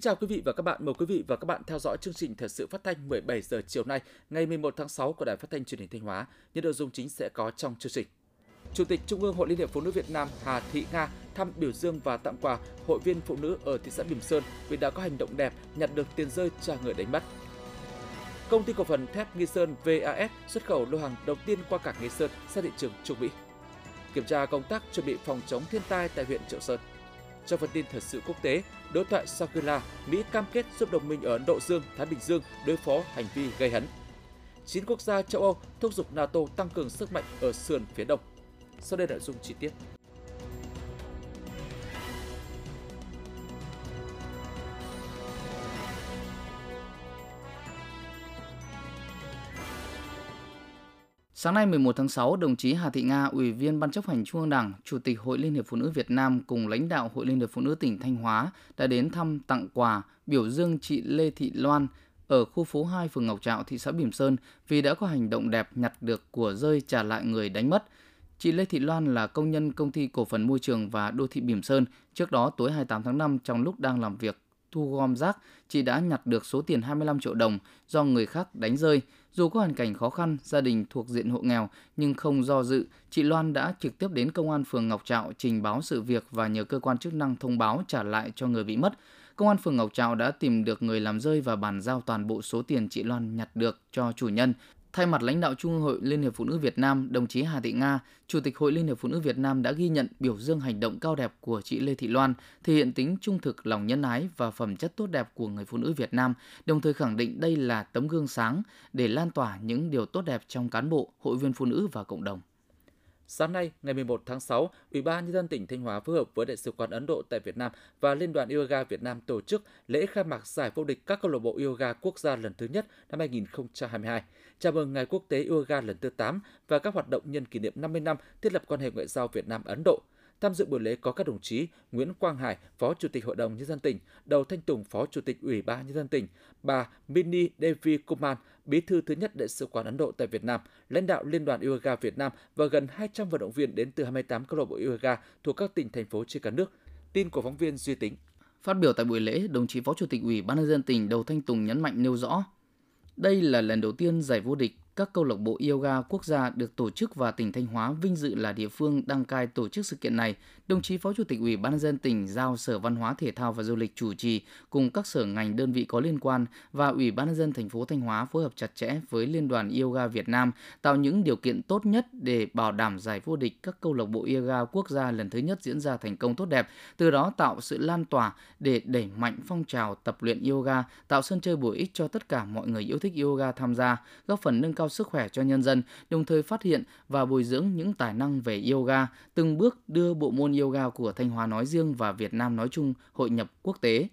Kính chào quý vị và các bạn. Mời quý vị và các bạn theo dõi chương trình thời sự phát thanh 17 giờ chiều nay, ngày 11 tháng 6 của Đài Phát thanh Truyền hình Thanh Hóa. Những nội dung chính sẽ có trong chương trình. Chủ tịch Trung ương Hội Liên hiệp Phụ nữ Việt Nam Hà Thị Nga thăm biểu dương và tặng quà hội viên phụ nữ ở thị xã Bỉm Sơn vì đã có hành động đẹp nhặt được tiền rơi trả người đánh mất. Công ty cổ phần thép Nghi Sơn VAS xuất khẩu lô hàng đầu tiên qua cảng Nghi Sơn sang thị trường Trung Mỹ. Kiểm tra công tác chuẩn bị phòng chống thiên tai tại huyện Triệu Sơn. Trong phần tin thời sự quốc tế, đối thoại Shangri-La, Mỹ cam kết giúp đồng minh ở Ấn Độ Dương, Thái Bình Dương đối phó hành vi gây hấn. Chín quốc gia châu Âu thúc giục NATO tăng cường sức mạnh ở sườn phía đông. Sau đây là nội dung chi tiết. Sáng nay 11 tháng 6, đồng chí Hà Thị Nga, Ủy viên Ban chấp hành Trung ương Đảng, Chủ tịch Hội Liên hiệp Phụ nữ Việt Nam cùng lãnh đạo Hội Liên hiệp Phụ nữ tỉnh Thanh Hóa đã đến thăm tặng quà biểu dương chị Lê Thị Loan ở khu phố 2 phường Ngọc Trạo, thị xã Bỉm Sơn vì đã có hành động đẹp nhặt được của rơi trả lại người đánh mất. Chị Lê Thị Loan là công nhân công ty cổ phần môi trường và đô thị Bỉm Sơn. Trước đó tối 28 tháng 5 trong lúc đang làm việc thu gom rác, chị đã nhặt được số tiền 25 triệu đồng do người khác đánh rơi. Dù có hoàn cảnh khó khăn, gia đình thuộc diện hộ nghèo nhưng không do dự, chị Loan đã trực tiếp đến công an phường Ngọc Trạo trình báo sự việc và nhờ cơ quan chức năng thông báo trả lại cho người bị mất. Công an phường Ngọc Trạo đã tìm được người làm rơi và bàn giao toàn bộ số tiền chị Loan nhặt được cho chủ nhân. Thay mặt lãnh đạo Trung ương Hội Liên hiệp Phụ nữ Việt Nam, đồng chí Hà Thị Nga, Chủ tịch Hội Liên hiệp Phụ nữ Việt Nam đã ghi nhận biểu dương hành động cao đẹp của chị Lê Thị Loan, thể hiện tính trung thực, lòng nhân ái và phẩm chất tốt đẹp của người phụ nữ Việt Nam, đồng thời khẳng định đây là tấm gương sáng để lan tỏa những điều tốt đẹp trong cán bộ, hội viên phụ nữ và cộng đồng. Sáng nay, ngày 11 tháng 6, Ủy ban nhân dân tỉnh Thanh Hóa phối hợp với Đại sứ quán Ấn Độ tại Việt Nam và Liên đoàn Yoga Việt Nam tổ chức lễ khai mạc giải vô địch các câu lạc bộ yoga quốc gia lần thứ nhất năm 2022. Chào mừng Ngày Quốc tế Yoga lần thứ 8 và các hoạt động nhân kỷ niệm 50 năm thiết lập quan hệ ngoại giao Việt Nam Ấn Độ. Tham dự buổi lễ có các đồng chí Nguyễn Quang Hải, Phó Chủ tịch Hội đồng Nhân dân tỉnh, Đầu Thanh Tùng, Phó Chủ tịch Ủy ban Nhân dân tỉnh, bà Mini Devi Kuman, Bí thư thứ nhất Đại sứ quán Ấn Độ tại Việt Nam, lãnh đạo Liên đoàn Yoga Việt Nam và gần 200 vận động viên đến từ 28 câu lạc bộ yoga thuộc các tỉnh, thành phố trên cả nước. Tin của phóng viên Duy Tính. Phát biểu tại buổi lễ, đồng chí Phó Chủ tịch Ủy ban nhân dân tỉnh Đầu Thanh Tùng nhấn mạnh nêu rõ, đây là lần đầu tiên giải vô địch các câu lạc bộ yoga quốc gia được tổ chức và tỉnh Thanh Hóa vinh dự là địa phương đăng cai tổ chức sự kiện này. Đồng chí Phó Chủ tịch Ủy ban nhân dân tỉnh giao Sở Văn hóa Thể thao và Du lịch chủ trì cùng các sở ngành đơn vị có liên quan và Ủy ban nhân dân thành phố Thanh Hóa phối hợp chặt chẽ với Liên đoàn Yoga Việt Nam tạo những điều kiện tốt nhất để bảo đảm giải vô địch các câu lạc bộ yoga quốc gia lần thứ nhất diễn ra thành công tốt đẹp, từ đó tạo sự lan tỏa để đẩy mạnh phong trào tập luyện yoga, tạo sân chơi bổ ích cho tất cả mọi người yêu thích yoga tham gia, góp phần nâng cao sức khỏe cho nhân dân, đồng thời phát hiện và bồi dưỡng những tài năng về yoga, từng bước đưa bộ môn yoga của Thanh Hóa nói riêng và Việt Nam nói chung hội nhập quốc tế.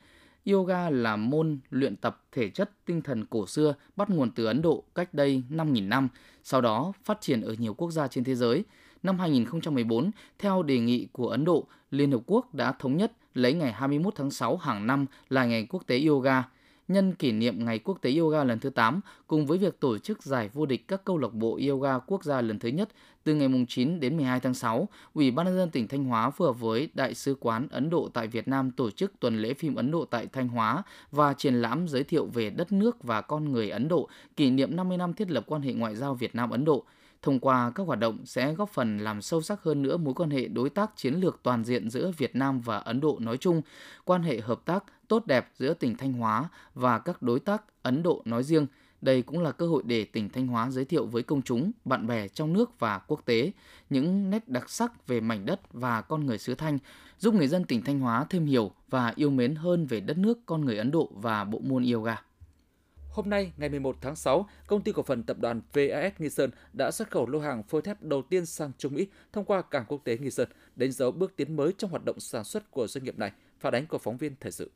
Yoga là môn luyện tập thể chất tinh thần cổ xưa bắt nguồn từ Ấn Độ cách đây 5.000 năm, sau đó phát triển ở nhiều quốc gia trên thế giới. Năm 2014, theo đề nghị của Ấn Độ, Liên Hợp Quốc đã thống nhất lấy ngày 21 tháng 6 hàng năm là ngày quốc tế yoga – nhân kỷ niệm Ngày Quốc tế Yoga lần thứ 8 cùng với việc tổ chức giải vô địch các câu lạc bộ yoga quốc gia lần thứ nhất từ ngày 9 đến 12 tháng 6, Ủy ban nhân dân tỉnh Thanh Hóa phù hợp với Đại sứ quán Ấn Độ tại Việt Nam tổ chức tuần lễ phim Ấn Độ tại Thanh Hóa và triển lãm giới thiệu về đất nước và con người Ấn Độ kỷ niệm 50 năm thiết lập quan hệ ngoại giao Việt Nam Ấn Độ. Thông qua các hoạt động sẽ góp phần làm sâu sắc hơn nữa mối quan hệ đối tác chiến lược toàn diện giữa Việt Nam và Ấn Độ nói chung, quan hệ hợp tác tốt đẹp giữa tỉnh Thanh Hóa và các đối tác Ấn Độ nói riêng. Đây cũng là cơ hội để tỉnh Thanh Hóa giới thiệu với công chúng, bạn bè trong nước và quốc tế những nét đặc sắc về mảnh đất và con người xứ Thanh, giúp người dân tỉnh Thanh Hóa thêm hiểu và yêu mến hơn về đất nước, con người Ấn Độ và bộ môn yoga. Hôm nay, ngày 11 tháng 6, công ty cổ phần tập đoàn VAS Nghi Sơn đã xuất khẩu lô hàng phôi thép đầu tiên sang Trung Mỹ thông qua cảng quốc tế Nghi Sơn, đánh dấu bước tiến mới trong hoạt động sản xuất của doanh nghiệp này. Phản ánh của phóng viên thời sự.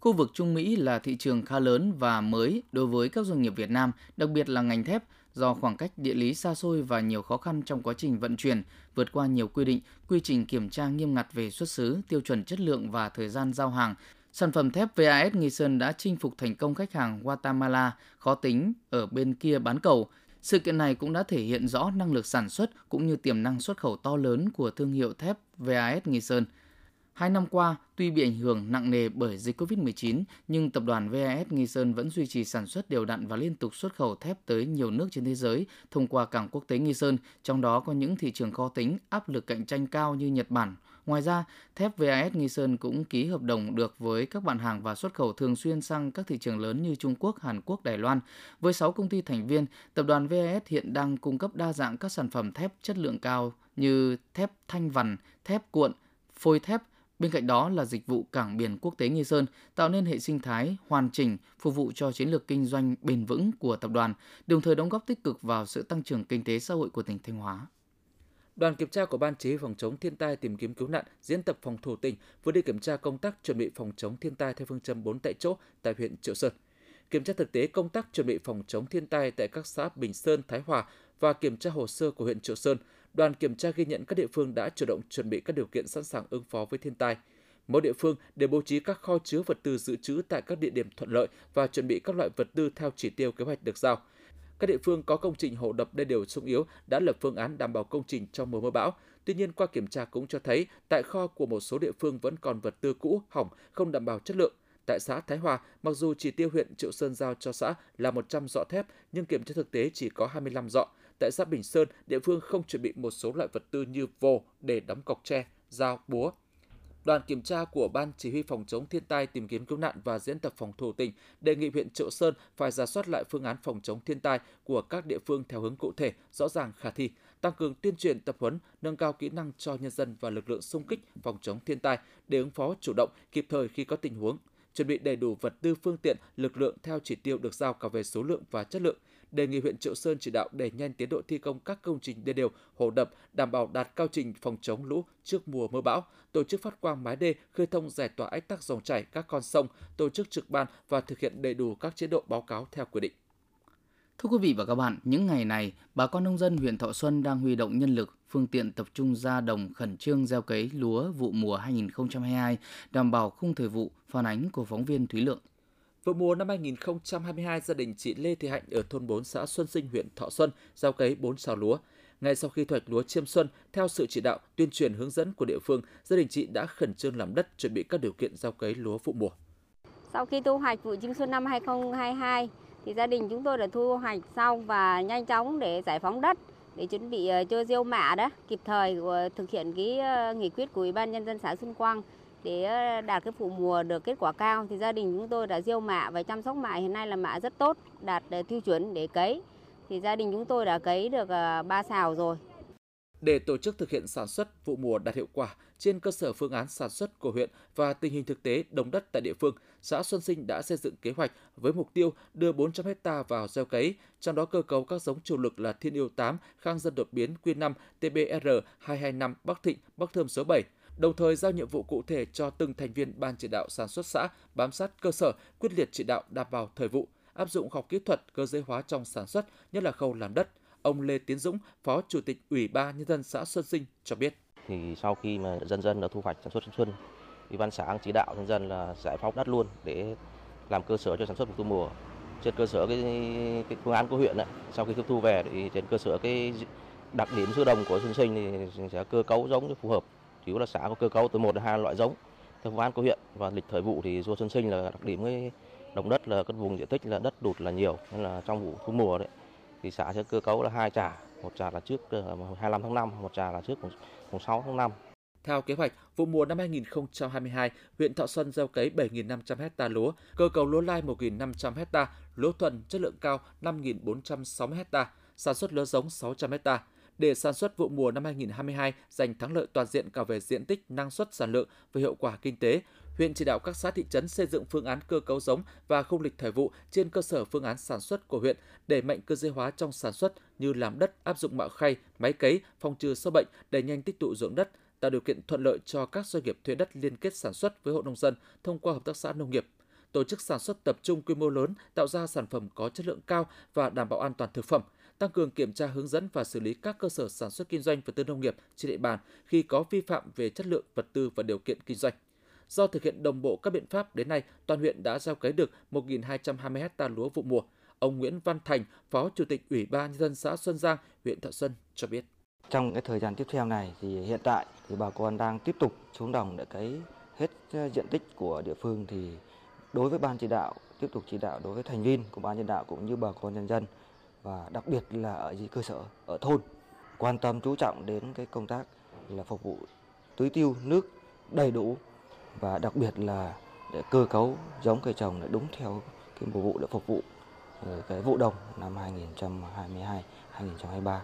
Khu vực Trung Mỹ là thị trường khá lớn và mới đối với các doanh nghiệp Việt Nam, đặc biệt là ngành thép, do khoảng cách địa lý xa xôi và nhiều khó khăn trong quá trình vận chuyển, vượt qua nhiều quy định, quy trình kiểm tra nghiêm ngặt về xuất xứ, tiêu chuẩn chất lượng và thời gian giao hàng. Sản phẩm thép VAS Nghi Sơn đã chinh phục thành công khách hàng Guatemala khó tính ở bên kia bán cầu. Sự kiện này cũng đã thể hiện rõ năng lực sản xuất cũng như tiềm năng xuất khẩu to lớn của thương hiệu thép VAS Nghi Sơn – Hai năm qua, tuy bị ảnh hưởng nặng nề bởi dịch COVID-19, nhưng tập đoàn VAS Nghi Sơn vẫn duy trì sản xuất đều đặn và liên tục xuất khẩu thép tới nhiều nước trên thế giới thông qua cảng quốc tế Nghi Sơn, trong đó có những thị trường khó tính, áp lực cạnh tranh cao như Nhật Bản. Ngoài ra, thép VAS Nghi Sơn cũng ký hợp đồng được với các bạn hàng và xuất khẩu thường xuyên sang các thị trường lớn như Trung Quốc, Hàn Quốc, Đài Loan. Với 6 công ty thành viên, tập đoàn VAS hiện đang cung cấp đa dạng các sản phẩm thép chất lượng cao như thép thanh vằn, thép cuộn, phôi thép, Bên cạnh đó là dịch vụ cảng biển quốc tế Nghi Sơn, tạo nên hệ sinh thái hoàn chỉnh phục vụ cho chiến lược kinh doanh bền vững của tập đoàn, đồng thời đóng góp tích cực vào sự tăng trưởng kinh tế xã hội của tỉnh Thanh Hóa. Đoàn kiểm tra của Ban Chỉ huy phòng chống thiên tai tìm kiếm cứu nạn, diễn tập phòng thủ tỉnh vừa đi kiểm tra công tác chuẩn bị phòng chống thiên tai theo phương châm 4 tại chỗ tại huyện Triệu Sơn. Kiểm tra thực tế công tác chuẩn bị phòng chống thiên tai tại các xã Bình Sơn, Thái Hòa và kiểm tra hồ sơ của huyện Triệu Sơn, đoàn kiểm tra ghi nhận các địa phương đã chủ động chuẩn bị các điều kiện sẵn sàng ứng phó với thiên tai. Mỗi địa phương đều bố trí các kho chứa vật tư dự trữ tại các địa điểm thuận lợi và chuẩn bị các loại vật tư theo chỉ tiêu kế hoạch được giao. Các địa phương có công trình hồ đập đê điều sung yếu đã lập phương án đảm bảo công trình trong mùa mưa bão. Tuy nhiên, qua kiểm tra cũng cho thấy tại kho của một số địa phương vẫn còn vật tư cũ, hỏng, không đảm bảo chất lượng. Tại xã Thái Hòa, mặc dù chỉ tiêu huyện Triệu Sơn giao cho xã là 100 dọ thép, nhưng kiểm tra thực tế chỉ có 25 dọ. Tại xã Bình Sơn, địa phương không chuẩn bị một số loại vật tư như vồ để đóng cọc tre, dao, búa. Đoàn kiểm tra của Ban Chỉ huy phòng chống thiên tai tìm kiếm cứu nạn và diễn tập phòng thủ tỉnh đề nghị huyện Triệu Sơn phải giả soát lại phương án phòng chống thiên tai của các địa phương theo hướng cụ thể, rõ ràng khả thi, tăng cường tuyên truyền tập huấn, nâng cao kỹ năng cho nhân dân và lực lượng xung kích phòng chống thiên tai để ứng phó chủ động kịp thời khi có tình huống, chuẩn bị đầy đủ vật tư phương tiện, lực lượng theo chỉ tiêu được giao cả về số lượng và chất lượng, đề nghị huyện Triệu Sơn chỉ đạo đẩy nhanh tiến độ thi công các công trình đê điều, hồ đập, đảm bảo đạt cao trình phòng chống lũ trước mùa mưa bão, tổ chức phát quang mái đê, khơi thông giải tỏa ách tắc dòng chảy các con sông, tổ chức trực ban và thực hiện đầy đủ các chế độ báo cáo theo quy định. Thưa quý vị và các bạn, những ngày này, bà con nông dân huyện Thọ Xuân đang huy động nhân lực, phương tiện tập trung ra đồng khẩn trương gieo cấy lúa vụ mùa 2022, đảm bảo khung thời vụ, phản ánh của phóng viên Thúy Lượng. Vụ mùa năm 2022, gia đình chị Lê Thị Hạnh ở thôn 4 xã Xuân Sinh, huyện Thọ Xuân gieo cấy 4 sào lúa. Ngay sau khi thu hoạch lúa chiêm xuân, theo sự chỉ đạo, tuyên truyền hướng dẫn của địa phương, gia đình chị đã khẩn trương làm đất chuẩn bị các điều kiện gieo cấy lúa vụ mùa. Sau khi thu hoạch vụ chiêm xuân năm 2022, thì gia đình chúng tôi đã thu hoạch xong và nhanh chóng để giải phóng đất để chuẩn bị ờ, cho gieo mạ đó, kịp thời ờ, thực hiện cái ờ, nghị quyết của Ủy ban nhân dân xã Xuân Quang để ờ, đạt cái vụ mùa được kết quả cao thì gia đình chúng tôi đã gieo mạ và chăm sóc mạ hiện nay là mạ rất tốt, đạt ờ, tiêu chuẩn để cấy. Thì gia đình chúng tôi đã cấy được ờ, 3 xào rồi. Để tổ chức thực hiện sản xuất vụ mùa đạt hiệu quả trên cơ sở phương án sản xuất của huyện và tình hình thực tế đồng đất tại địa phương, xã Xuân Sinh đã xây dựng kế hoạch với mục tiêu đưa 400 ha vào gieo cấy, trong đó cơ cấu các giống chủ lực là Thiên Yêu 8, Khang Dân đột biến Q5, TBR 225, Bắc Thịnh, Bắc Thơm số 7, đồng thời giao nhiệm vụ cụ thể cho từng thành viên ban chỉ đạo sản xuất xã bám sát cơ sở, quyết liệt chỉ đạo đảm bảo thời vụ, áp dụng học kỹ thuật cơ giới hóa trong sản xuất, nhất là khâu làm đất. Ông Lê Tiến Dũng, Phó Chủ tịch Ủy ban nhân dân xã Xuân Sinh cho biết. Thì sau khi mà dân dân đã thu hoạch sản xuất xuân, Ủy ban xã chỉ đạo nhân dân là giải phóng đất luôn để làm cơ sở cho sản xuất vụ mùa. Trên cơ sở cái, cái phương án của huyện ấy, sau khi tiếp thu về thì trên cơ sở cái đặc điểm sư đồng của Xuân Sinh thì sẽ cơ cấu giống cho phù hợp chủ yếu là xã có cơ cấu từ một đến hai loại giống theo phương án của huyện. Và lịch thời vụ thì do xuân sinh là đặc điểm cái đồng đất là các vùng diện tích là đất đụt là nhiều nên là trong vụ thu mùa đấy thì xã sẽ cơ cấu là hai trà một trà là trước ờ, 25 tháng 5 một trà là trước mùng 6 tháng 5 theo kế hoạch, vụ mùa năm 2022, huyện Thọ Xuân gieo cấy 7.500 ha lúa, cơ cấu lúa lai 1.500 ha, lúa thuần chất lượng cao 5.460 ha, sản xuất lúa giống 600 ha để sản xuất vụ mùa năm 2022 giành thắng lợi toàn diện cả về diện tích, năng suất, sản lượng và hiệu quả kinh tế. Huyện chỉ đạo các xã thị trấn xây dựng phương án cơ cấu giống và khung lịch thời vụ trên cơ sở phương án sản xuất của huyện, để mạnh cơ giới hóa trong sản xuất như làm đất, áp dụng mạo khay, máy cấy, phòng trừ sâu bệnh, đẩy nhanh tích tụ ruộng đất, tạo điều kiện thuận lợi cho các doanh nghiệp thuê đất liên kết sản xuất với hộ nông dân thông qua hợp tác xã nông nghiệp tổ chức sản xuất tập trung quy mô lớn, tạo ra sản phẩm có chất lượng cao và đảm bảo an toàn thực phẩm, tăng cường kiểm tra hướng dẫn và xử lý các cơ sở sản xuất kinh doanh vật tư nông nghiệp trên địa bàn khi có vi phạm về chất lượng vật tư và điều kiện kinh doanh. Do thực hiện đồng bộ các biện pháp, đến nay toàn huyện đã gieo cấy được 1.220 ha lúa vụ mùa. Ông Nguyễn Văn Thành, Phó Chủ tịch Ủy ban nhân dân xã Xuân Giang, huyện Thọ Xuân cho biết. Trong cái thời gian tiếp theo này thì hiện tại thì bà con đang tiếp tục xuống đồng để cấy hết diện tích của địa phương thì đối với ban chỉ đạo tiếp tục chỉ đạo đối với thành viên của ban chỉ đạo cũng như bà con nhân dân và đặc biệt là ở dưới cơ sở ở thôn quan tâm chú trọng đến cái công tác là phục vụ tưới tiêu nước đầy đủ và đặc biệt là để cơ cấu giống cây trồng để đúng theo cái mùa vụ để phục vụ ờ, cái vụ đông năm 2022 2023.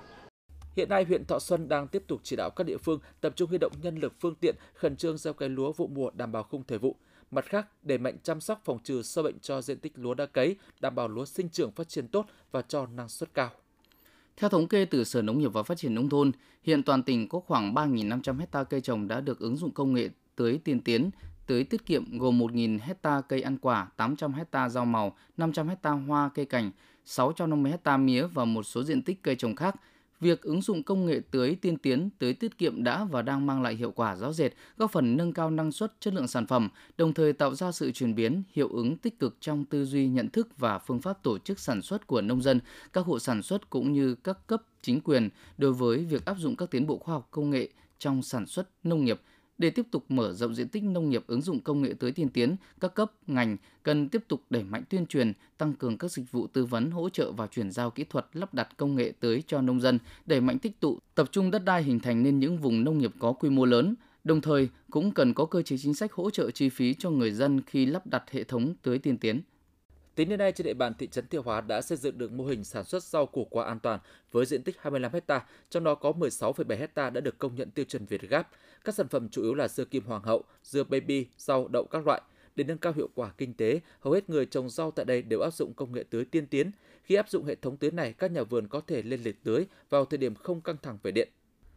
Hiện nay, huyện Thọ Xuân đang tiếp tục chỉ đạo các địa phương tập trung huy động nhân lực phương tiện khẩn trương gieo cấy lúa vụ mùa đảm bảo khung thời vụ. Mặt khác, đẩy mạnh chăm sóc phòng trừ sâu bệnh cho diện tích lúa đã cấy, đảm bảo lúa sinh trưởng phát triển tốt và cho năng suất cao. Theo thống kê từ Sở Nông nghiệp và Phát triển Nông thôn, hiện toàn tỉnh có khoảng 3.500 hecta cây trồng đã được ứng dụng công nghệ tưới tiên tiến, tưới tiết kiệm gồm 1.000 hecta cây ăn quả, 800 hecta rau màu, 500 hecta hoa cây cảnh, 650 hecta mía và một số diện tích cây trồng khác – Việc ứng dụng công nghệ tưới tiên tiến, tưới tiết kiệm đã và đang mang lại hiệu quả rõ rệt, góp phần nâng cao năng suất, chất lượng sản phẩm, đồng thời tạo ra sự chuyển biến, hiệu ứng tích cực trong tư duy nhận thức và phương pháp tổ chức sản xuất của nông dân, các hộ sản xuất cũng như các cấp chính quyền đối với việc áp dụng các tiến bộ khoa học công nghệ trong sản xuất nông nghiệp – để tiếp tục mở rộng diện tích nông nghiệp ứng dụng công nghệ tưới tiên tiến, các cấp, ngành cần tiếp tục đẩy mạnh tuyên truyền, tăng cường các dịch vụ tư vấn, hỗ trợ và chuyển giao kỹ thuật lắp đặt công nghệ tưới cho nông dân, đẩy mạnh tích tụ, tập trung đất đai hình thành nên những vùng nông nghiệp có quy mô lớn, Đồng thời, cũng cần có cơ chế chính sách hỗ trợ chi phí cho người dân khi lắp đặt hệ thống tưới tiên tiến. Tính đến nay, trên địa bàn thị trấn Thiệu Hóa đã xây dựng được mô hình sản xuất rau củ quả an toàn với diện tích 25 ha, trong đó có 16,7 ha đã được công nhận tiêu chuẩn Việt gáp. Các sản phẩm chủ yếu là dưa kim hoàng hậu, dưa baby, rau đậu các loại. Để nâng cao hiệu quả kinh tế, hầu hết người trồng rau tại đây đều áp dụng công nghệ tưới tiên tiến. Khi áp dụng hệ thống tưới này, các nhà vườn có thể lên lịch tưới vào thời điểm không căng thẳng về điện.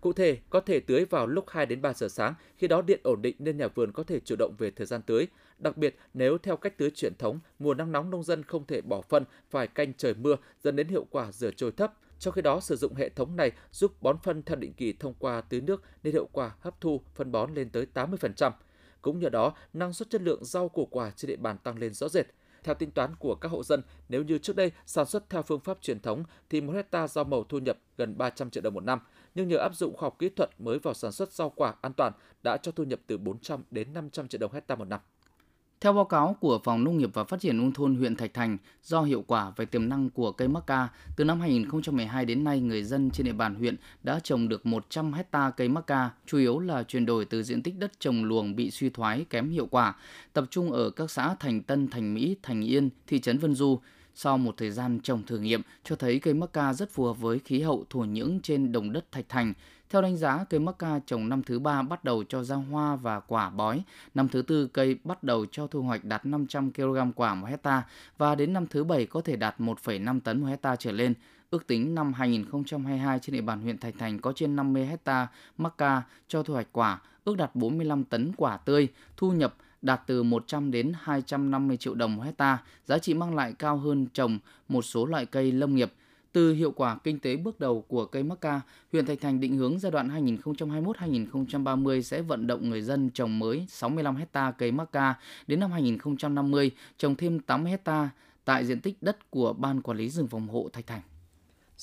Cụ thể, có thể tưới vào lúc 2 đến 3 giờ sáng, khi đó điện ổn định nên nhà vườn có thể chủ động về thời gian tưới. Đặc biệt, nếu theo cách tưới truyền thống, mùa nắng nóng nông dân không thể bỏ phân, phải canh trời mưa dẫn đến hiệu quả rửa trôi thấp. Trong khi đó, sử dụng hệ thống này giúp bón phân theo định kỳ thông qua tưới nước nên hiệu quả hấp thu phân bón lên tới 80%. Cũng nhờ đó, năng suất chất lượng rau củ quả trên địa bàn tăng lên rõ rệt. Theo tính toán của các hộ dân, nếu như trước đây sản xuất theo phương pháp truyền thống thì một hecta rau màu thu nhập gần 300 triệu đồng một năm, nhưng nhờ áp dụng khoa học kỹ thuật mới vào sản xuất rau quả an toàn đã cho thu nhập từ 400 đến 500 triệu đồng hecta một năm. Theo báo cáo của Phòng Nông nghiệp và Phát triển nông thôn huyện Thạch Thành, do hiệu quả về tiềm năng của cây mắc ca, từ năm 2012 đến nay người dân trên địa bàn huyện đã trồng được 100 hecta cây mắc ca, chủ yếu là chuyển đổi từ diện tích đất trồng luồng bị suy thoái kém hiệu quả, tập trung ở các xã Thành Tân, Thành Mỹ, Thành Yên, thị trấn Vân Du. Sau một thời gian trồng thử nghiệm, cho thấy cây mắc ca rất phù hợp với khí hậu thổ nhưỡng trên đồng đất Thạch Thành, theo đánh giá, cây mắc ca trồng năm thứ ba bắt đầu cho ra hoa và quả bói. Năm thứ tư, cây bắt đầu cho thu hoạch đạt 500 kg quả một hecta và đến năm thứ bảy có thể đạt 1,5 tấn một hecta trở lên. Ước tính năm 2022 trên địa bàn huyện Thạch Thành có trên 50 hecta mắc ca cho thu hoạch quả, ước đạt 45 tấn quả tươi, thu nhập đạt từ 100 đến 250 triệu đồng một hecta, giá trị mang lại cao hơn trồng một số loại cây lâm nghiệp. Từ hiệu quả kinh tế bước đầu của cây mắc ca, huyện Thạch Thành định hướng giai đoạn 2021-2030 sẽ vận động người dân trồng mới 65 hecta cây mắc ca, đến năm 2050 trồng thêm 80 hecta tại diện tích đất của Ban Quản lý rừng phòng hộ Thạch Thành.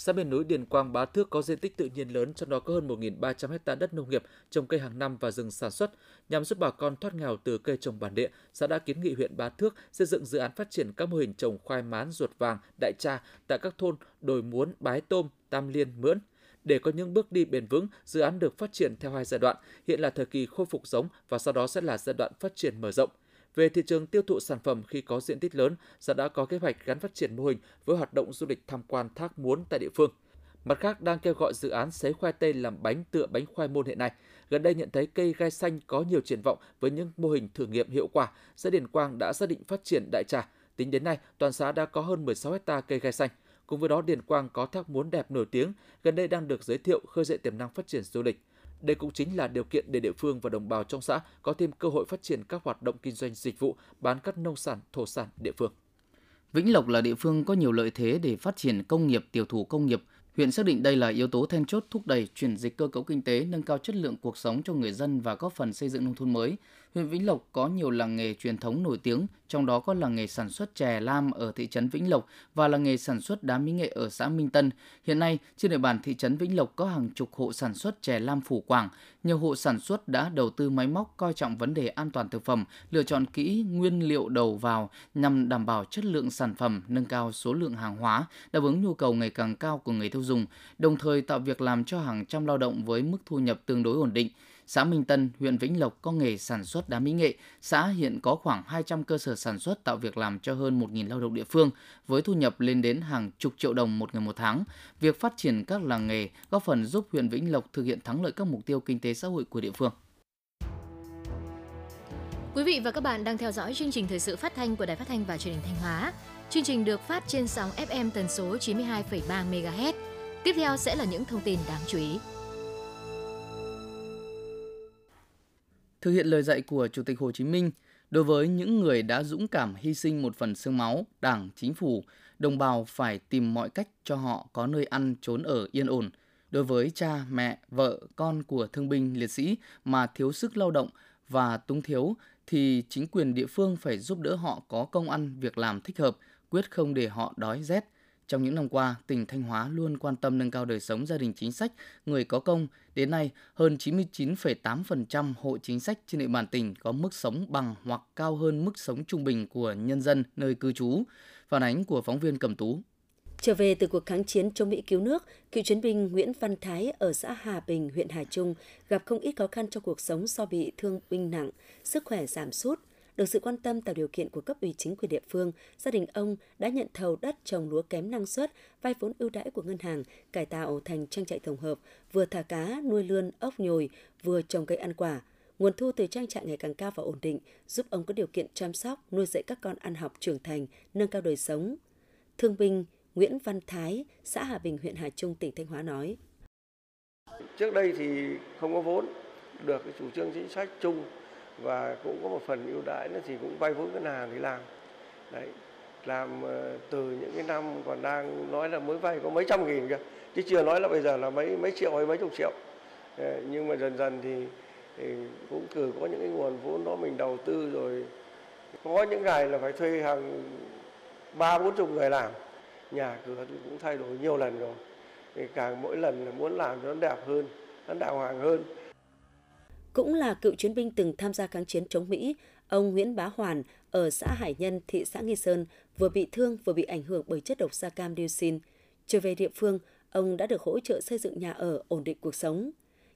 Xã miền núi Điền Quang Bá Thước có diện tích tự nhiên lớn, trong đó có hơn 1.300 ha đất nông nghiệp, trồng cây hàng năm và rừng sản xuất. Nhằm giúp bà con thoát nghèo từ cây trồng bản địa, xã đã kiến nghị huyện Bá Thước xây dựng dự án phát triển các mô hình trồng khoai mán ruột vàng, đại tra tại các thôn Đồi Muốn, Bái Tôm, Tam Liên, Mưỡn. Để có những bước đi bền vững, dự án được phát triển theo hai giai đoạn, hiện là thời kỳ khôi phục giống và sau đó sẽ là giai đoạn phát triển mở rộng. Về thị trường tiêu thụ sản phẩm khi có diện tích lớn, xã đã có kế hoạch gắn phát triển mô hình với hoạt động du lịch tham quan thác muốn tại địa phương. Mặt khác đang kêu gọi dự án sấy khoai tây làm bánh tựa bánh khoai môn hiện nay. Gần đây nhận thấy cây gai xanh có nhiều triển vọng với những mô hình thử nghiệm hiệu quả. Xã Điền Quang đã xác định phát triển đại trà. Tính đến nay, toàn xã đã có hơn 16 hecta cây gai xanh. Cùng với đó, Điền Quang có thác muốn đẹp nổi tiếng, gần đây đang được giới thiệu khơi dậy tiềm năng phát triển du lịch. Đây cũng chính là điều kiện để địa phương và đồng bào trong xã có thêm cơ hội phát triển các hoạt động kinh doanh dịch vụ, bán các nông sản, thổ sản địa phương. Vĩnh Lộc là địa phương có nhiều lợi thế để phát triển công nghiệp, tiểu thủ công nghiệp. Huyện xác định đây là yếu tố then chốt thúc đẩy chuyển dịch cơ cấu kinh tế, nâng cao chất lượng cuộc sống cho người dân và góp phần xây dựng nông thôn mới. Huyện Vĩnh Lộc có nhiều làng nghề truyền thống nổi tiếng, trong đó có làng nghề sản xuất chè lam ở thị trấn Vĩnh Lộc và làng nghề sản xuất đá mỹ nghệ ở xã Minh Tân. Hiện nay, trên địa bàn thị trấn Vĩnh Lộc có hàng chục hộ sản xuất chè lam phủ quảng. Nhiều hộ sản xuất đã đầu tư máy móc coi trọng vấn đề an toàn thực phẩm, lựa chọn kỹ nguyên liệu đầu vào nhằm đảm bảo chất lượng sản phẩm, nâng cao số lượng hàng hóa, đáp ứng nhu cầu ngày càng cao của người tiêu dùng, đồng thời tạo việc làm cho hàng trăm lao động với mức thu nhập tương đối ổn định. Xã Minh Tân, huyện Vĩnh Lộc có nghề sản xuất đá mỹ nghệ. Xã hiện có khoảng 200 cơ sở sản xuất tạo việc làm cho hơn 1.000 lao động địa phương, với thu nhập lên đến hàng chục triệu đồng một người một tháng. Việc phát triển các làng nghề góp phần giúp huyện Vĩnh Lộc thực hiện thắng lợi các mục tiêu kinh tế xã hội của địa phương. Quý vị và các bạn đang theo dõi chương trình thời sự phát thanh của Đài Phát thanh và Truyền hình Thanh Hóa. Chương trình được phát trên sóng FM tần số 92,3 MHz. Tiếp theo sẽ là những thông tin đáng chú ý. Thực hiện lời dạy của Chủ tịch Hồ Chí Minh, đối với những người đã dũng cảm hy sinh một phần xương máu, Đảng, Chính phủ, đồng bào phải tìm mọi cách cho họ có nơi ăn trốn ở yên ổn. Đối với cha, mẹ, vợ, con của thương binh liệt sĩ mà thiếu sức lao động và túng thiếu thì chính quyền địa phương phải giúp đỡ họ có công ăn việc làm thích hợp, quyết không để họ đói rét. Trong những năm qua, tỉnh Thanh Hóa luôn quan tâm nâng cao đời sống gia đình chính sách, người có công. Đến nay, hơn 99,8% hộ chính sách trên địa bàn tỉnh có mức sống bằng hoặc cao hơn mức sống trung bình của nhân dân nơi cư trú. Phản ánh của phóng viên Cẩm Tú. Trở về từ cuộc kháng chiến chống Mỹ cứu nước, cựu chiến binh Nguyễn Văn Thái ở xã Hà Bình, huyện Hà Trung gặp không ít khó khăn trong cuộc sống do bị thương binh nặng, sức khỏe giảm sút. Được sự quan tâm tạo điều kiện của cấp ủy chính quyền địa phương, gia đình ông đã nhận thầu đất trồng lúa kém năng suất, vay vốn ưu đãi của ngân hàng, cải tạo thành trang trại tổng hợp, vừa thả cá, nuôi lươn, ốc nhồi, vừa trồng cây ăn quả. Nguồn thu từ trang trại ngày càng cao và ổn định, giúp ông có điều kiện chăm sóc, nuôi dạy các con ăn học trưởng thành, nâng cao đời sống. Thương binh Nguyễn Văn Thái, xã Hà Bình, huyện Hà Trung, tỉnh Thanh Hóa nói. Trước đây thì không có vốn, được cái chủ trương chính sách chung và cũng có một phần ưu đãi nữa thì cũng vay vốn ngân hàng để làm. Đấy, làm ờ, từ những cái năm còn đang nói là mới vay có mấy trăm nghìn kìa, chứ chưa nói là bây giờ là mấy mấy triệu hay mấy chục triệu. Nhưng mà dần dần thì, thì cũng cử có những cái nguồn vốn đó mình đầu tư rồi có những ngày là phải thuê hàng ba bốn chục người làm nhà cửa thì cũng thay đổi nhiều lần rồi thì càng mỗi lần là muốn làm cho nó đẹp hơn nó đàng hoàng hơn cũng là cựu chiến binh từng tham gia kháng chiến chống Mỹ, ông Nguyễn Bá Hoàn ở xã Hải Nhân, thị xã Nghi Sơn vừa bị thương vừa bị ảnh hưởng bởi chất độc da cam dioxin. Trở về địa phương, ông đã được hỗ trợ xây dựng nhà ở, ổn định cuộc sống.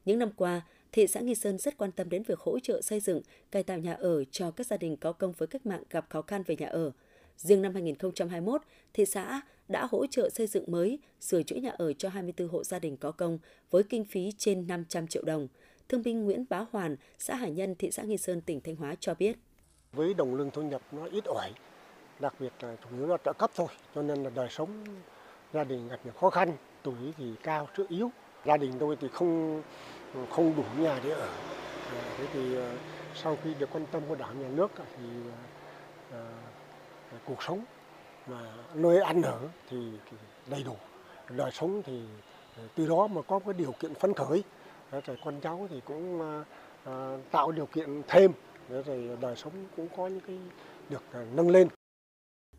Những năm qua, thị xã Nghi Sơn rất quan tâm đến việc hỗ trợ xây dựng, cải tạo nhà ở cho các gia đình có công với cách mạng gặp khó khăn về nhà ở. Riêng năm 2021, thị xã đã hỗ trợ xây dựng mới, sửa chữa nhà ở cho 24 hộ gia đình có công với kinh phí trên 500 triệu đồng. Thương binh Nguyễn Bá Hoàn, xã Hải Nhân, thị xã Nghi Sơn, tỉnh Thanh Hóa cho biết. Với đồng lương thu nhập nó ít ỏi, đặc biệt là chủ yếu là trợ cấp thôi, cho nên là đời sống gia đình gặp nhiều khó khăn, tuổi thì cao, sức yếu. Gia đình tôi thì không không đủ nhà để ở. Ờ, thế thì ờ, sau khi được quan tâm của đảng nhà nước thì à, cuộc sống mà nơi ăn ở thì đầy đủ đời sống thì từ đó mà có cái điều kiện phấn khởi rồi con cháu thì cũng à, tạo điều kiện thêm. Rồi đời sống cũng có những cái được à, nâng lên.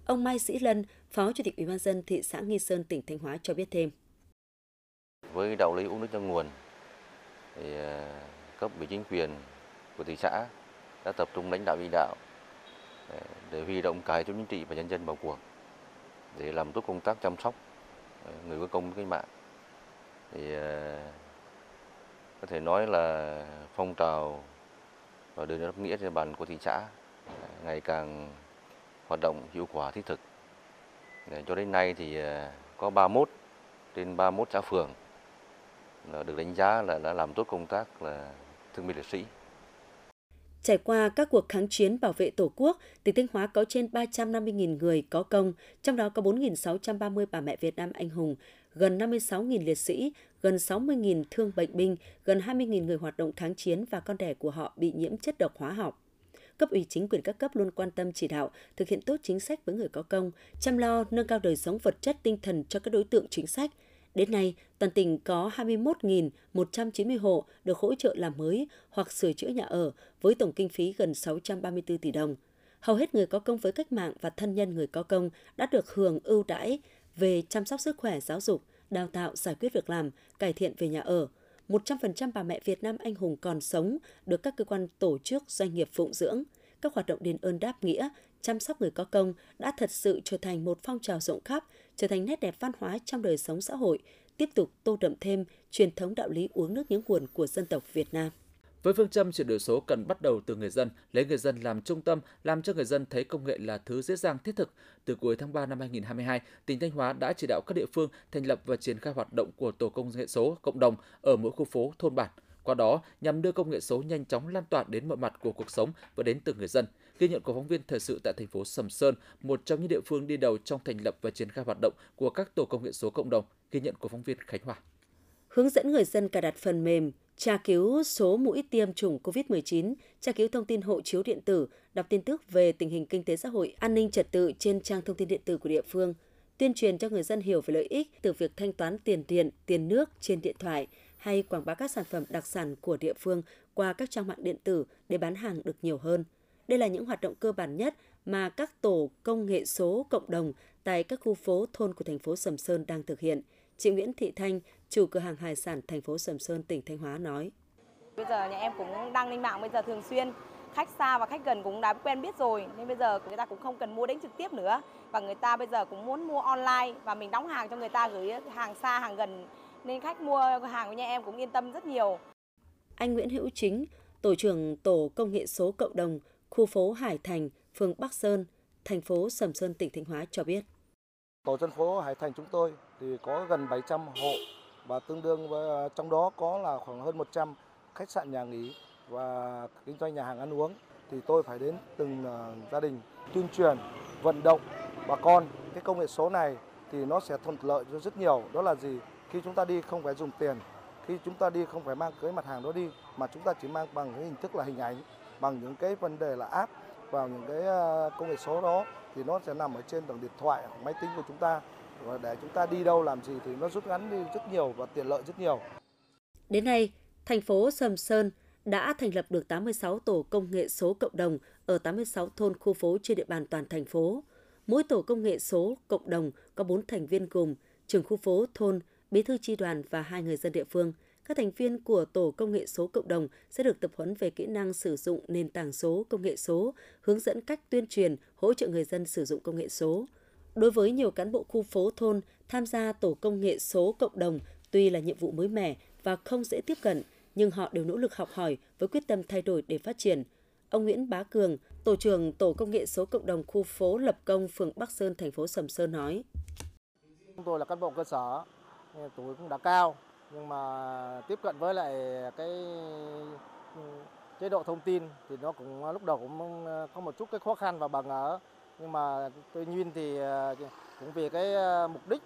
Ông Mai Sĩ Lân, Phó Chủ tịch Ủy ban dân thị xã Nghi Sơn, tỉnh Thanh Hóa cho biết thêm. Với đạo lý uống nước cho nguồn, thì cấp ủy chính quyền của thị xã đã tập trung lãnh đạo chỉ đạo để huy động cả hệ thống chính trị và nhân dân vào cuộc để làm tốt công tác chăm sóc ờ, người có công với mạng. Thì ờ, có thể nói là phong trào và đường đáp nghĩa trên bàn của thị xã à, ngày càng hoạt động hiệu quả thiết thực. Cho đến nay thì à, có 31 trên 31 xã phường được đánh giá là đã làm tốt công tác là thương binh liệt sĩ. Trải qua các cuộc kháng chiến bảo vệ Tổ quốc, tỉnh Thanh Hóa có trên 350.000 người có công, trong đó có 4.630 bà mẹ Việt Nam anh hùng, gần 56.000 liệt sĩ, gần 60.000 thương bệnh binh, gần 20.000 người hoạt động kháng chiến và con đẻ của họ bị nhiễm chất độc hóa học. Cấp ủy chính quyền các cấp luôn quan tâm chỉ đạo, thực hiện tốt chính sách với người có công, chăm lo nâng cao đời sống vật chất tinh thần cho các đối tượng chính sách, Đến nay, toàn tỉnh có 21.190 hộ được hỗ trợ làm mới hoặc sửa chữa nhà ở với tổng kinh phí gần 634 tỷ đồng. Hầu hết người có công với cách mạng và thân nhân người có công đã được hưởng ưu đãi về chăm sóc sức khỏe, giáo dục, đào tạo, giải quyết việc làm, cải thiện về nhà ở. 100% bà mẹ Việt Nam anh hùng còn sống được các cơ quan tổ chức doanh nghiệp phụng dưỡng. Các hoạt động đền ơn đáp nghĩa, chăm sóc người có công đã thật sự trở thành một phong trào rộng khắp, trở thành nét đẹp văn hóa trong đời sống xã hội, tiếp tục tô đậm thêm truyền thống đạo lý uống nước nhớ nguồn của dân tộc Việt Nam. Với phương châm chuyển đổi số cần bắt đầu từ người dân, lấy người dân làm trung tâm, làm cho người dân thấy công nghệ là thứ dễ dàng thiết thực. Từ cuối tháng 3 năm 2022, tỉnh Thanh Hóa đã chỉ đạo các địa phương thành lập và triển khai hoạt động của tổ công nghệ số cộng đồng ở mỗi khu phố, thôn bản. Qua đó, nhằm đưa công nghệ số nhanh chóng lan tỏa đến mọi mặt của cuộc sống và đến từng người dân. Ghi nhận của phóng viên thời sự tại thành phố Sầm Sơn, một trong những địa phương đi đầu trong thành lập và triển khai hoạt động của các tổ công nghệ số cộng đồng. Ghi nhận của phóng viên Khánh Hòa. Hướng dẫn người dân cài đặt phần mềm tra cứu số mũi tiêm chủng COVID-19, tra cứu thông tin hộ chiếu điện tử, đọc tin tức về tình hình kinh tế xã hội, an ninh trật tự trên trang thông tin điện tử của địa phương, tuyên truyền cho người dân hiểu về lợi ích từ việc thanh toán tiền điện, tiền nước trên điện thoại hay quảng bá các sản phẩm đặc sản của địa phương qua các trang mạng điện tử để bán hàng được nhiều hơn. Đây là những hoạt động cơ bản nhất mà các tổ công nghệ số cộng đồng tại các khu phố thôn của thành phố Sầm Sơn đang thực hiện. Chị Nguyễn Thị Thanh, chủ cửa hàng hải sản thành phố Sầm Sơn, tỉnh Thanh Hóa nói. Bây giờ nhà em cũng đăng lên mạng bây giờ thường xuyên khách xa và khách gần cũng đã quen biết rồi nên bây giờ người ta cũng không cần mua đến trực tiếp nữa và người ta bây giờ cũng muốn mua online và mình đóng hàng cho người ta gửi hàng xa hàng gần nên khách mua hàng của nhà em cũng yên tâm rất nhiều. Anh Nguyễn Hữu Chính, tổ trưởng tổ công nghệ số cộng đồng khu phố Hải Thành, phường Bắc Sơn, thành phố Sầm Sơn, tỉnh Thanh Hóa cho biết. Tổ dân phố Hải Thành chúng tôi thì có gần 700 hộ và tương đương với à, trong đó có là khoảng hơn 100 khách sạn nhà nghỉ và kinh doanh nhà hàng ăn uống. Thì tôi phải đến từng à, gia đình tuyên truyền, vận động bà con cái công nghệ số này thì nó sẽ thuận lợi cho rất nhiều. Đó là gì? Khi chúng ta đi không phải dùng tiền, khi chúng ta đi không phải mang cái mặt hàng đó đi, mà chúng ta chỉ mang bằng cái hình thức là hình ảnh, bằng những cái vấn đề là app, vào những cái à, công nghệ số đó, thì nó sẽ nằm ở trên tổng điện thoại hoặc máy tính của chúng ta và để chúng ta đi đâu làm gì thì nó rút ngắn đi rất nhiều và tiện lợi rất nhiều. Đến nay, thành phố Sầm Sơn đã thành lập được 86 tổ công nghệ số cộng đồng ở 86 thôn khu phố trên địa bàn toàn thành phố. Mỗi tổ công nghệ số cộng đồng có 4 thành viên gồm trưởng khu phố, thôn, bí thư tri đoàn và hai người dân địa phương. Các thành viên của tổ công nghệ số cộng đồng sẽ được tập huấn về kỹ năng sử dụng nền tảng số công nghệ số, hướng dẫn cách tuyên truyền, hỗ trợ người dân sử dụng công nghệ số. Đối với nhiều cán bộ khu phố thôn tham gia tổ công nghệ số cộng đồng tuy là nhiệm vụ mới mẻ và không dễ tiếp cận, nhưng họ đều nỗ lực học hỏi với quyết tâm thay đổi để phát triển. Ông Nguyễn Bá Cường, tổ trưởng tổ công nghệ số cộng đồng khu phố Lập Công, phường Bắc Sơn, thành phố Sầm Sơn nói: Chúng tôi là cán bộ cơ sở, tuổi cũng đã cao, nhưng mà tiếp cận với lại cái ừ, chế độ thông tin thì nó cũng lúc đầu cũng ừ, có một chút cái khó khăn và bằng ở nhưng mà tuy nhiên thì ờ, cũng vì cái ờ, mục đích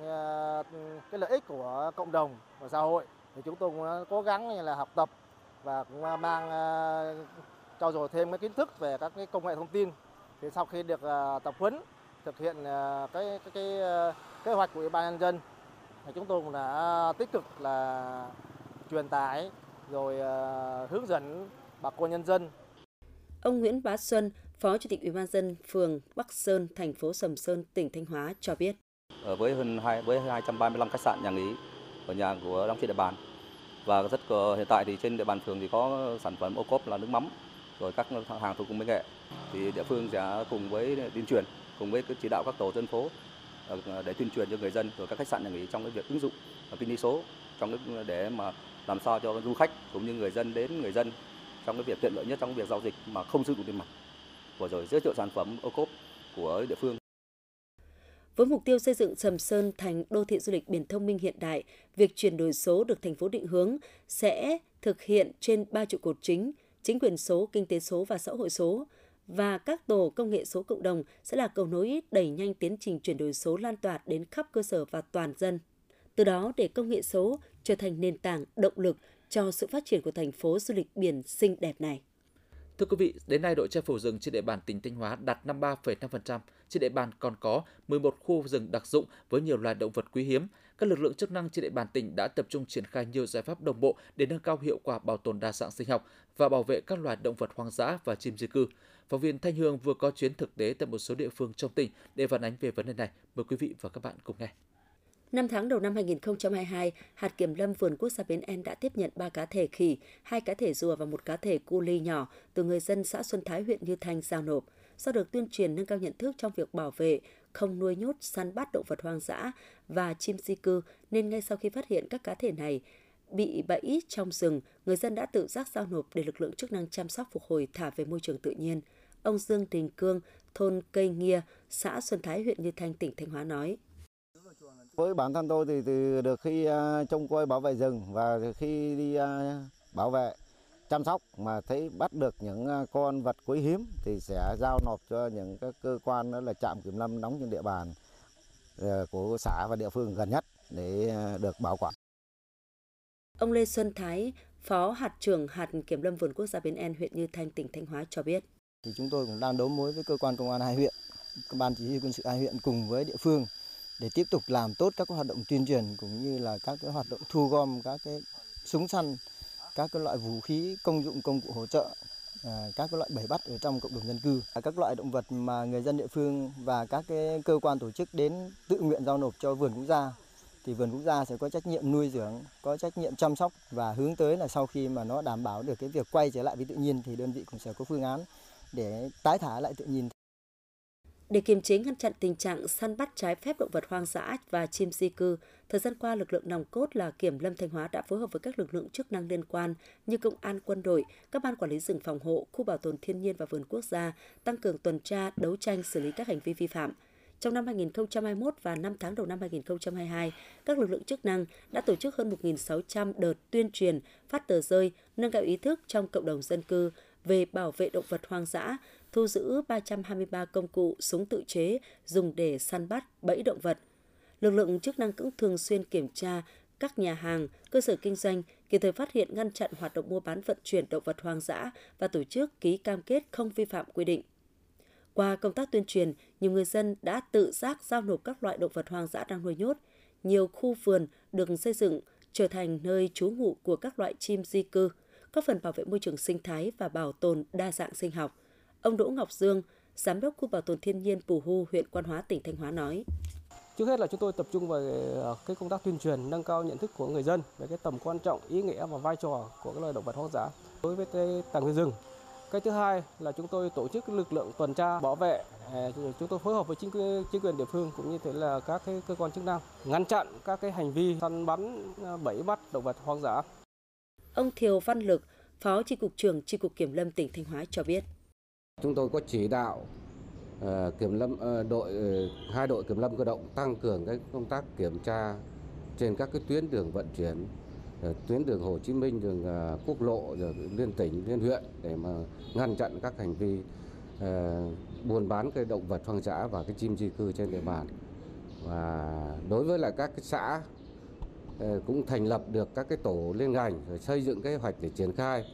ờ, cái lợi ích của cộng đồng và xã hội thì chúng tôi cũng cố gắng như là học tập và cũng mang trao dồi thêm cái kiến thức về các cái công nghệ thông tin. Thì sau khi được tập huấn thực hiện cái cái, cái kế hoạch của ủy ban nhân dân thì chúng tôi cũng đã tích cực là truyền tải rồi hướng dẫn bà con nhân dân. Ông Nguyễn Bá Xuân, Phó Chủ tịch Ủy ban dân phường Bắc Sơn, thành phố Sầm Sơn, tỉnh Thanh Hóa cho biết. Ở với hơn hai với 235 khách sạn nhà nghỉ ở nhà của đóng trên địa bàn. Và rất hiện tại thì trên địa bàn phường thì có sản phẩm ô cốp là nước mắm rồi các hàng thủ công mỹ nghệ thì địa phương sẽ cùng với tuyên truyền cùng với chỉ đạo các tổ dân phố ờ, để tuyên truyền cho người dân rồi các khách sạn nhà nghỉ trong cái việc ứng dụng kinh tế số trong cái để mà làm sao cho du khách cũng như người dân đến người dân trong cái việc tiện lợi nhất trong việc giao dịch mà không sử dụng tiền mặt và rồi giới thiệu sản phẩm ô cốp của địa phương. Với mục tiêu xây dựng Sầm Sơn thành đô thị du lịch biển thông minh hiện đại, việc chuyển đổi số được thành phố định hướng sẽ thực hiện trên ba trụ cột chính, chính quyền số, kinh tế số và xã hội số và các tổ công nghệ số cộng đồng sẽ là cầu nối đẩy nhanh tiến trình chuyển đổi số lan tỏa đến khắp cơ sở và toàn dân. Từ đó để công nghệ số trở thành nền tảng động lực cho sự phát triển của thành phố du lịch biển xinh đẹp này. Thưa quý vị, đến nay độ che phủ rừng trên địa bàn tỉnh Thanh Hóa đạt 53,5%. Trên địa bàn còn có 11 khu rừng đặc dụng với nhiều loài động vật quý hiếm. Các lực lượng chức năng trên địa bàn tỉnh đã tập trung triển khai nhiều giải pháp đồng bộ để nâng cao hiệu quả bảo tồn đa dạng sinh học và bảo vệ các loài động vật hoang dã và chim di cư. Phóng viên Thanh Hương vừa có chuyến thực tế tại một số địa phương trong tỉnh để phản ánh về vấn đề này. Mời quý vị và các bạn cùng nghe. Năm tháng đầu năm 2022, hạt kiểm lâm vườn quốc gia Bến En đã tiếp nhận 3 cá thể khỉ, hai cá thể rùa và một cá thể cu ly nhỏ từ người dân xã Xuân Thái huyện Như Thanh giao nộp. Do được tuyên truyền nâng cao nhận thức trong việc bảo vệ, không nuôi nhốt, săn bắt động vật hoang dã và chim di cư, nên ngay sau khi phát hiện các cá thể này bị bẫy trong rừng, người dân đã tự giác giao nộp để lực lượng chức năng chăm sóc phục hồi thả về môi trường tự nhiên. Ông Dương Đình Cương, thôn Cây Nghia, xã Xuân Thái, huyện Như Thanh, tỉnh Thanh Hóa nói. Với bản thân tôi thì từ được khi uh, trông coi bảo vệ rừng và khi đi uh, bảo vệ chăm sóc mà thấy bắt được những uh, con vật quý hiếm thì sẽ giao nộp cho những các cơ quan đó là trạm kiểm lâm đóng trên địa bàn uh, của xã và địa phương gần nhất để được bảo quản. Ông Lê Xuân Thái, Phó hạt trưởng hạt kiểm lâm vườn quốc gia Bến En huyện Như Thanh tỉnh Thanh Hóa cho biết. Thì chúng tôi cũng đang đấu mối với cơ quan công an hai huyện, ban chỉ huy quân sự hai huyện cùng với địa phương để tiếp tục làm tốt các hoạt động tuyên truyền cũng như là các cái hoạt động thu gom các cái súng săn, các cái loại vũ khí công dụng công cụ hỗ trợ, à, các cái loại bẫy bắt ở trong cộng đồng dân cư, à, các loại động vật mà người dân địa phương và các cái cơ quan tổ chức đến tự nguyện giao nộp cho vườn quốc gia thì vườn quốc gia sẽ có trách nhiệm nuôi dưỡng, có trách nhiệm chăm sóc và hướng tới là sau khi mà nó đảm bảo được cái việc quay trở lại với tự nhiên thì đơn vị cũng sẽ có phương án để tái thả lại tự nhiên. Để kiềm chế ngăn chặn tình trạng săn bắt trái phép động vật hoang dã và chim di cư, thời gian qua lực lượng nòng cốt là Kiểm lâm Thanh Hóa đã phối hợp với các lực lượng chức năng liên quan như công an quân đội, các ban quản lý rừng phòng hộ, khu bảo tồn thiên nhiên và vườn quốc gia tăng cường tuần tra, đấu tranh xử lý các hành vi vi phạm. Trong năm 2021 và 5 tháng đầu năm 2022, các lực lượng chức năng đã tổ chức hơn 1.600 đợt tuyên truyền, phát tờ rơi, nâng cao ý thức trong cộng đồng dân cư về bảo vệ động vật hoang dã, thu giữ 323 công cụ súng tự chế dùng để săn bắt, bẫy động vật. Lực lượng chức năng cũng thường xuyên kiểm tra các nhà hàng, cơ sở kinh doanh, kịp thời phát hiện ngăn chặn hoạt động mua bán vận chuyển động vật hoang dã và tổ chức ký cam kết không vi phạm quy định. Qua công tác tuyên truyền, nhiều người dân đã tự giác giao nộp các loại động vật hoang dã đang nuôi nhốt. Nhiều khu vườn được xây dựng trở thành nơi trú ngụ của các loại chim di cư, góp phần bảo vệ môi trường sinh thái và bảo tồn đa dạng sinh học. Ông Đỗ Ngọc Dương, Giám đốc khu bảo tồn thiên nhiên Pù Hu, huyện Quan Hóa, tỉnh Thanh Hóa nói. Trước hết là chúng tôi tập trung vào ờ, cái công tác tuyên truyền, nâng cao nhận thức của người dân về cái tầm quan trọng, ý nghĩa và vai trò của các loài động vật hoang dã đối với cái tài nguyên rừng. Cái thứ hai là chúng tôi tổ chức lực lượng tuần tra bảo vệ, ờ, chúng tôi phối hợp với chính quyền, chính quyền địa phương cũng như thế là các cái cơ quan chức năng ngăn chặn các cái hành vi săn bắn, ờ, bẫy bắt động vật hoang dã. Ông Thiều Văn Lực, Phó Chi cục trưởng Chi cục Kiểm lâm tỉnh Thanh Hóa cho biết. Chúng tôi có chỉ đạo uh, kiểm lâm uh, đội uh, hai đội kiểm lâm cơ động tăng cường cái công tác kiểm tra trên các cái tuyến đường vận chuyển uh, tuyến đường Hồ Chí Minh, đường uh, quốc lộ, rồi liên tỉnh, liên huyện để mà ngăn chặn các hành vi uh, buôn bán cái động vật hoang dã và cái chim di cư trên địa bàn. Và đối với lại các cái xã cũng thành lập được các cái tổ liên ngành rồi xây dựng kế hoạch để triển khai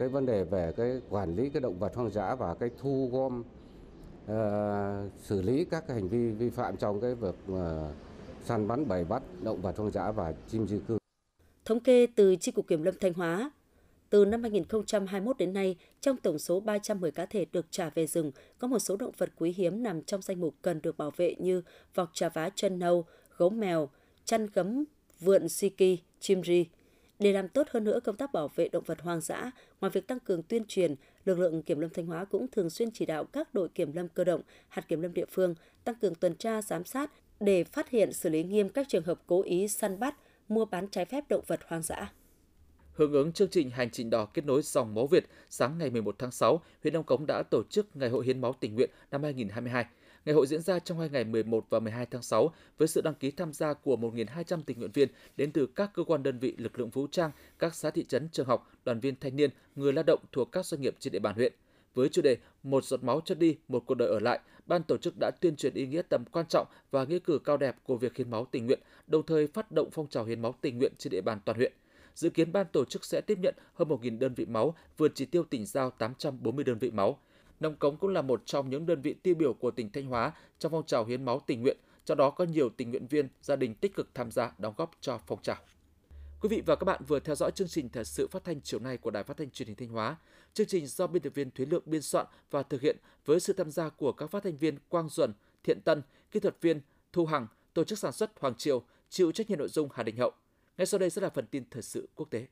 cái vấn đề về cái quản lý cái động vật hoang dã và cái thu gom uh, xử lý các cái hành vi vi phạm trong cái việc uh, săn bắn bầy bắt động vật hoang dã và chim di cư. Thống kê từ Chi cục Kiểm lâm Thanh Hóa, từ năm 2021 đến nay, trong tổng số 310 cá thể được trả về rừng, có một số động vật quý hiếm nằm trong danh mục cần được bảo vệ như vọc trà vá chân nâu, gấu mèo, chăn gấm, vượn si kỳ, chim ri. Để làm tốt hơn nữa công tác bảo vệ động vật hoang dã, ngoài việc tăng cường tuyên truyền, lực lượng kiểm lâm Thanh Hóa cũng thường xuyên chỉ đạo các đội kiểm lâm cơ động, hạt kiểm lâm địa phương tăng cường tuần tra giám sát để phát hiện xử lý nghiêm các trường hợp cố ý săn bắt, mua bán trái phép động vật hoang dã. Hưởng ứng chương trình Hành trình đỏ kết nối dòng máu Việt, sáng ngày 11 tháng 6, huyện Đông Cống đã tổ chức Ngày hội hiến máu tình nguyện năm 2022. Ngày hội diễn ra trong hai ngày 11 và 12 tháng 6 với sự đăng ký tham gia của 1.200 tình nguyện viên đến từ các cơ quan đơn vị lực lượng vũ trang, các xã thị trấn, trường học, đoàn viên thanh niên, người lao động thuộc các doanh nghiệp trên địa bàn huyện. Với chủ đề Một giọt máu cho đi, một cuộc đời ở lại, ban tổ chức đã tuyên truyền ý nghĩa tầm quan trọng và nghĩa cử cao đẹp của việc hiến máu tình nguyện, đồng thời phát động phong trào hiến máu tình nguyện trên địa bàn toàn huyện. Dự kiến ban tổ chức sẽ tiếp nhận hơn 1.000 đơn vị máu, vượt chỉ tiêu tỉnh giao 840 đơn vị máu. Nông Cống cũng là một trong những đơn vị tiêu biểu của tỉnh Thanh Hóa trong phong trào hiến máu tình nguyện, trong đó có nhiều tình nguyện viên, gia đình tích cực tham gia đóng góp cho phong trào. Quý vị và các bạn vừa theo dõi chương trình thời sự phát thanh chiều nay của Đài Phát thanh Truyền hình Thanh Hóa. Chương trình do biên tập viên Thúy Lượng biên soạn và thực hiện với sự tham gia của các phát thanh viên Quang Duẩn, Thiện Tân, kỹ thuật viên Thu Hằng, tổ chức sản xuất Hoàng Triều, chịu trách nhiệm nội dung Hà Đình Hậu. Ngay sau đây sẽ là phần tin thời sự quốc tế.